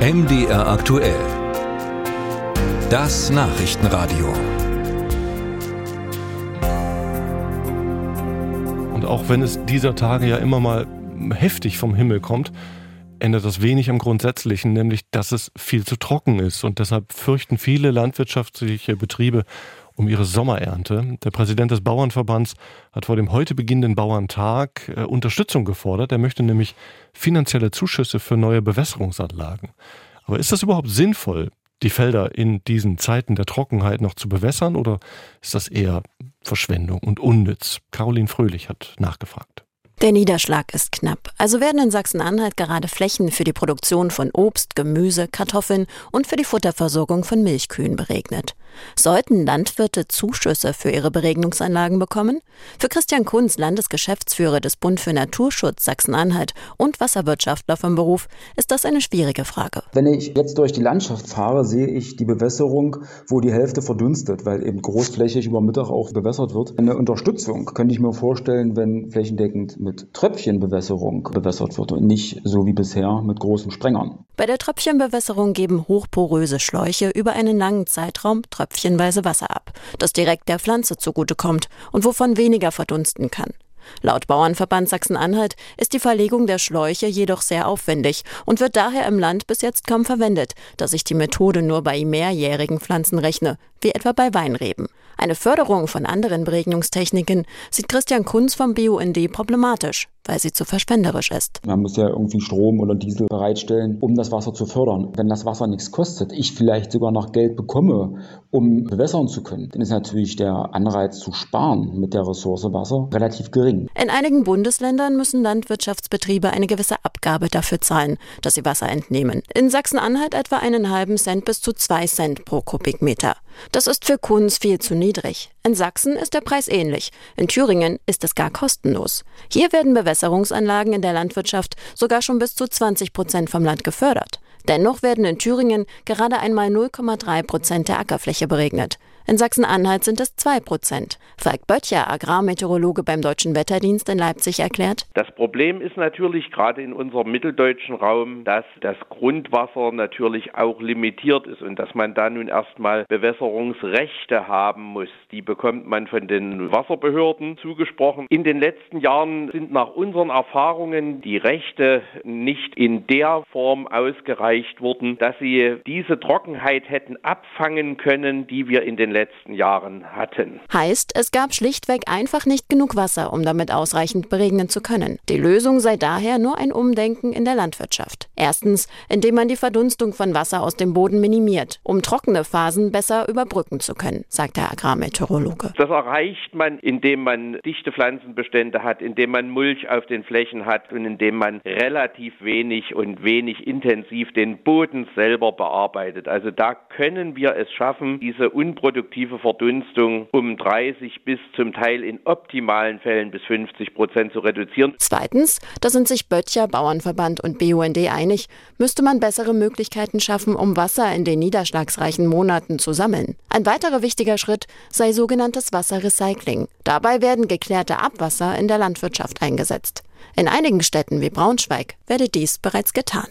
MDR aktuell. Das Nachrichtenradio. Und auch wenn es dieser Tage ja immer mal heftig vom Himmel kommt, ändert das wenig am Grundsätzlichen, nämlich dass es viel zu trocken ist. Und deshalb fürchten viele landwirtschaftliche Betriebe um ihre Sommerernte. Der Präsident des Bauernverbands hat vor dem heute beginnenden Bauerntag äh, Unterstützung gefordert. Er möchte nämlich finanzielle Zuschüsse für neue Bewässerungsanlagen. Aber ist das überhaupt sinnvoll, die Felder in diesen Zeiten der Trockenheit noch zu bewässern oder ist das eher Verschwendung und unnütz? Caroline Fröhlich hat nachgefragt. Der Niederschlag ist knapp, also werden in Sachsen-Anhalt gerade Flächen für die Produktion von Obst, Gemüse, Kartoffeln und für die Futterversorgung von Milchkühen beregnet. Sollten Landwirte Zuschüsse für ihre Beregnungsanlagen bekommen? Für Christian Kunz, Landesgeschäftsführer des Bund für Naturschutz Sachsen-Anhalt und Wasserwirtschaftler vom Beruf, ist das eine schwierige Frage. Wenn ich jetzt durch die Landschaft fahre, sehe ich die Bewässerung, wo die Hälfte verdunstet, weil eben großflächig über Mittag auch bewässert wird. Eine Unterstützung könnte ich mir vorstellen, wenn flächendeckend mit Tröpfchenbewässerung bewässert wird und nicht so wie bisher mit großen Sprengern. Bei der Tröpfchenbewässerung geben hochporöse Schläuche über einen langen Zeitraum tröpfchenweise Wasser ab, das direkt der Pflanze zugutekommt und wovon weniger verdunsten kann. Laut Bauernverband Sachsen-Anhalt ist die Verlegung der Schläuche jedoch sehr aufwendig und wird daher im Land bis jetzt kaum verwendet, da sich die Methode nur bei mehrjährigen Pflanzen rechne, wie etwa bei Weinreben. Eine Förderung von anderen Beregnungstechniken sieht Christian Kunz vom BUND problematisch weil sie zu verschwenderisch ist. Man muss ja irgendwie Strom oder Diesel bereitstellen, um das Wasser zu fördern. Wenn das Wasser nichts kostet, ich vielleicht sogar noch Geld bekomme, um bewässern zu können, dann ist natürlich der Anreiz zu sparen mit der Ressource Wasser relativ gering. In einigen Bundesländern müssen Landwirtschaftsbetriebe eine gewisse Abgabe dafür zahlen, dass sie Wasser entnehmen. In Sachsen-Anhalt etwa einen halben Cent bis zu zwei Cent pro Kubikmeter. Das ist für Kunz viel zu niedrig. In Sachsen ist der Preis ähnlich. In Thüringen ist es gar kostenlos. Hier werden Bewässerungsanlagen in der Landwirtschaft sogar schon bis zu 20 Prozent vom Land gefördert. Dennoch werden in Thüringen gerade einmal 0,3 Prozent der Ackerfläche beregnet. In Sachsen-Anhalt sind es 2 Prozent. Falk Böttcher, Agrarmeteorologe beim Deutschen Wetterdienst in Leipzig, erklärt. Das Problem ist natürlich gerade in unserem mitteldeutschen Raum, dass das Grundwasser natürlich auch limitiert ist und dass man da nun erstmal Bewässerungsrechte haben muss. Die bekommt man von den Wasserbehörden zugesprochen. In den letzten Jahren sind nach unseren Erfahrungen die Rechte nicht in der Form ausgereicht worden, dass sie diese Trockenheit hätten abfangen können, die wir in den letzten Jahren hatten. Heißt, es gab schlichtweg einfach nicht genug Wasser, um damit ausreichend beregnen zu können. Die Lösung sei daher nur ein Umdenken in der Landwirtschaft. Erstens, indem man die Verdunstung von Wasser aus dem Boden minimiert, um trockene Phasen besser überbrücken zu können, sagt der Agrarmeteorologe. Das erreicht man, indem man dichte Pflanzenbestände hat, indem man Mulch auf den Flächen hat und indem man relativ wenig und wenig intensiv den Boden selber bearbeitet. Also da können wir es schaffen, diese unproduktive produktive Verdunstung um 30 bis zum Teil in optimalen Fällen bis 50 Prozent zu reduzieren. Zweitens, da sind sich Böttcher, Bauernverband und BUND einig, müsste man bessere Möglichkeiten schaffen, um Wasser in den niederschlagsreichen Monaten zu sammeln. Ein weiterer wichtiger Schritt sei sogenanntes Wasserrecycling. Dabei werden geklärte Abwasser in der Landwirtschaft eingesetzt. In einigen Städten wie Braunschweig werde dies bereits getan.